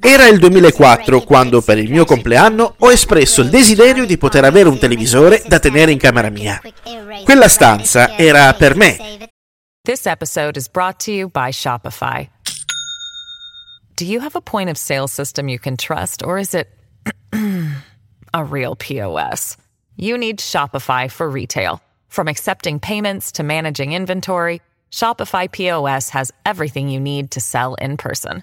Era il 2004 quando per il mio compleanno ho espresso il desiderio di poter avere un televisore da tenere in camera mia. Quella stanza era per me. This episode is brought to you by Shopify. Do you have a point of sale system you can trust, or is it a real POS? You need Shopify for retail. From accepting payments to managing inventory, Shopify POS has everything you need to sell in person.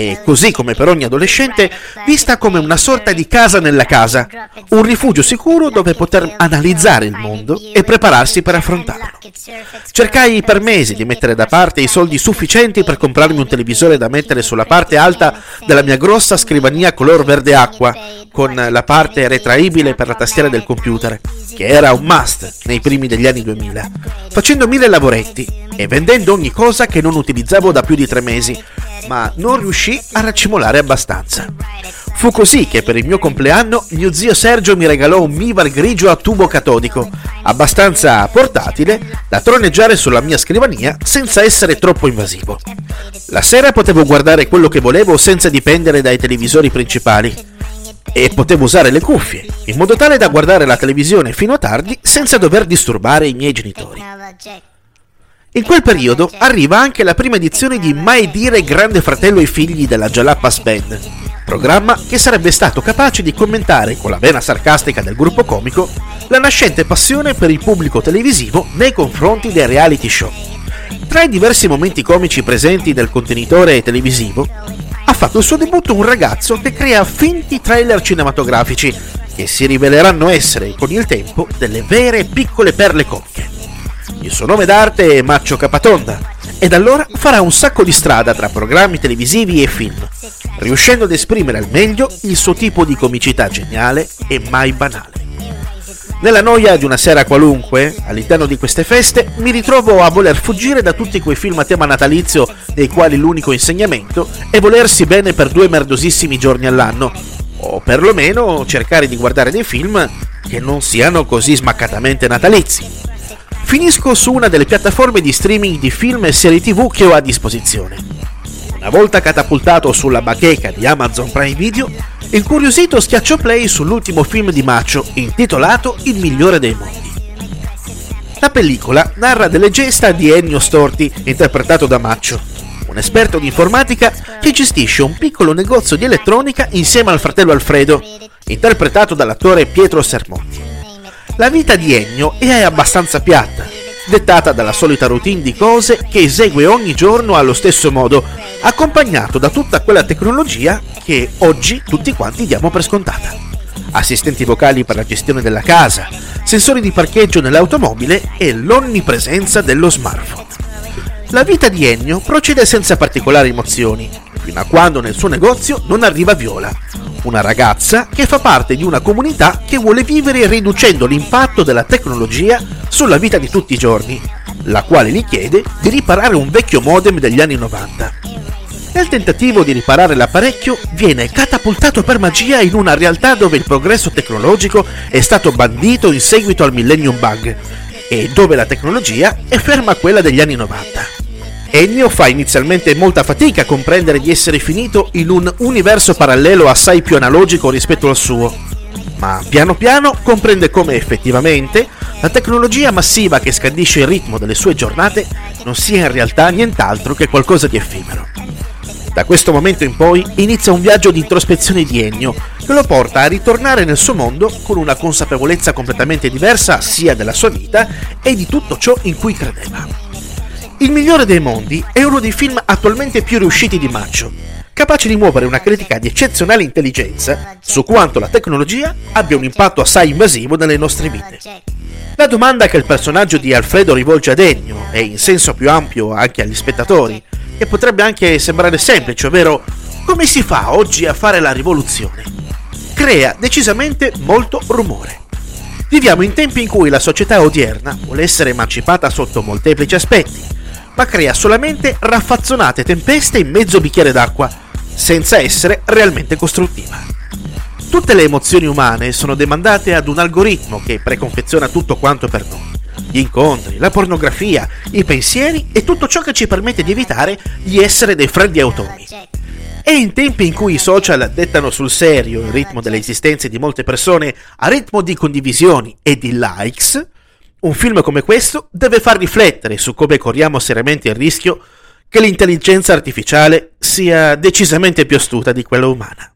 E così come per ogni adolescente, vista come una sorta di casa nella casa, un rifugio sicuro dove poter analizzare il mondo e prepararsi per affrontarlo. Cercai per mesi di mettere da parte i soldi sufficienti per comprarmi un televisore da mettere sulla parte alta della mia grossa scrivania color verde acqua, con la parte retraibile per la tastiera del computer, che era un must nei primi degli anni 2000, facendo mille lavoretti e vendendo ogni cosa che non utilizzavo da più di tre mesi, ma non riuscì a raccimolare abbastanza. Fu così che per il mio compleanno mio zio Sergio mi regalò un Mivar grigio a tubo catodico, abbastanza portatile da troneggiare sulla mia scrivania senza essere troppo invasivo. La sera potevo guardare quello che volevo senza dipendere dai televisori principali e potevo usare le cuffie, in modo tale da guardare la televisione fino a tardi senza dover disturbare i miei genitori. In quel periodo arriva anche la prima edizione di Mai dire Grande Fratello ai figli della Jalapas Band, programma che sarebbe stato capace di commentare con la vena sarcastica del gruppo comico la nascente passione per il pubblico televisivo nei confronti dei reality show. Tra i diversi momenti comici presenti nel contenitore televisivo, ha fatto il suo debutto un ragazzo che crea finti trailer cinematografici che si riveleranno essere con il tempo delle vere piccole perle comiche. Il suo nome d'arte è Maccio Capatonda e da allora farà un sacco di strada tra programmi televisivi e film, riuscendo ad esprimere al meglio il suo tipo di comicità geniale e mai banale. Nella noia di una sera qualunque, all'interno di queste feste, mi ritrovo a voler fuggire da tutti quei film a tema natalizio dei quali l'unico insegnamento è volersi bene per due merdosissimi giorni all'anno, o perlomeno cercare di guardare dei film che non siano così smaccatamente natalizi finisco su una delle piattaforme di streaming di film e serie tv che ho a disposizione. Una volta catapultato sulla bacheca di Amazon Prime Video, incuriosito schiaccio play sull'ultimo film di Macho intitolato Il migliore dei mondi. La pellicola narra delle gesta di Ennio Storti, interpretato da Macho, un esperto di informatica che gestisce un piccolo negozio di elettronica insieme al fratello Alfredo, interpretato dall'attore Pietro Sermonti. La vita di Ennio è abbastanza piatta, dettata dalla solita routine di cose che esegue ogni giorno allo stesso modo, accompagnato da tutta quella tecnologia che oggi tutti quanti diamo per scontata. Assistenti vocali per la gestione della casa, sensori di parcheggio nell'automobile e l'onnipresenza dello smartphone. La vita di Ennio procede senza particolari emozioni, fino a quando nel suo negozio non arriva Viola, una ragazza che fa parte di una comunità che vuole vivere riducendo l'impatto della tecnologia sulla vita di tutti i giorni, la quale gli chiede di riparare un vecchio modem degli anni 90. Nel tentativo di riparare l'apparecchio viene catapultato per magia in una realtà dove il progresso tecnologico è stato bandito in seguito al Millennium Bug e dove la tecnologia è ferma a quella degli anni 90. Ennio fa inizialmente molta fatica a comprendere di essere finito in un universo parallelo assai più analogico rispetto al suo, ma piano piano comprende come effettivamente la tecnologia massiva che scandisce il ritmo delle sue giornate non sia in realtà nient'altro che qualcosa di effimero. Da questo momento in poi inizia un viaggio di introspezione di Ennio che lo porta a ritornare nel suo mondo con una consapevolezza completamente diversa sia della sua vita e di tutto ciò in cui credeva. Il migliore dei mondi è uno dei film attualmente più riusciti di Maccio, capace di muovere una critica di eccezionale intelligenza su quanto la tecnologia abbia un impatto assai invasivo nelle nostre vite. La domanda che il personaggio di Alfredo rivolge ad Ennio, e in senso più ampio anche agli spettatori, che potrebbe anche sembrare semplice, ovvero come si fa oggi a fare la rivoluzione? Crea decisamente molto rumore. Viviamo in tempi in cui la società odierna vuole essere emancipata sotto molteplici aspetti, ma crea solamente raffazzonate tempeste in mezzo bicchiere d'acqua, senza essere realmente costruttiva. Tutte le emozioni umane sono demandate ad un algoritmo che preconfeziona tutto quanto per noi gli incontri, la pornografia, i pensieri e tutto ciò che ci permette di evitare di essere dei freddi automi. E in tempi in cui i social dettano sul serio il ritmo delle esistenze di molte persone a ritmo di condivisioni e di likes, un film come questo deve far riflettere su come corriamo seriamente il rischio che l'intelligenza artificiale sia decisamente più astuta di quella umana.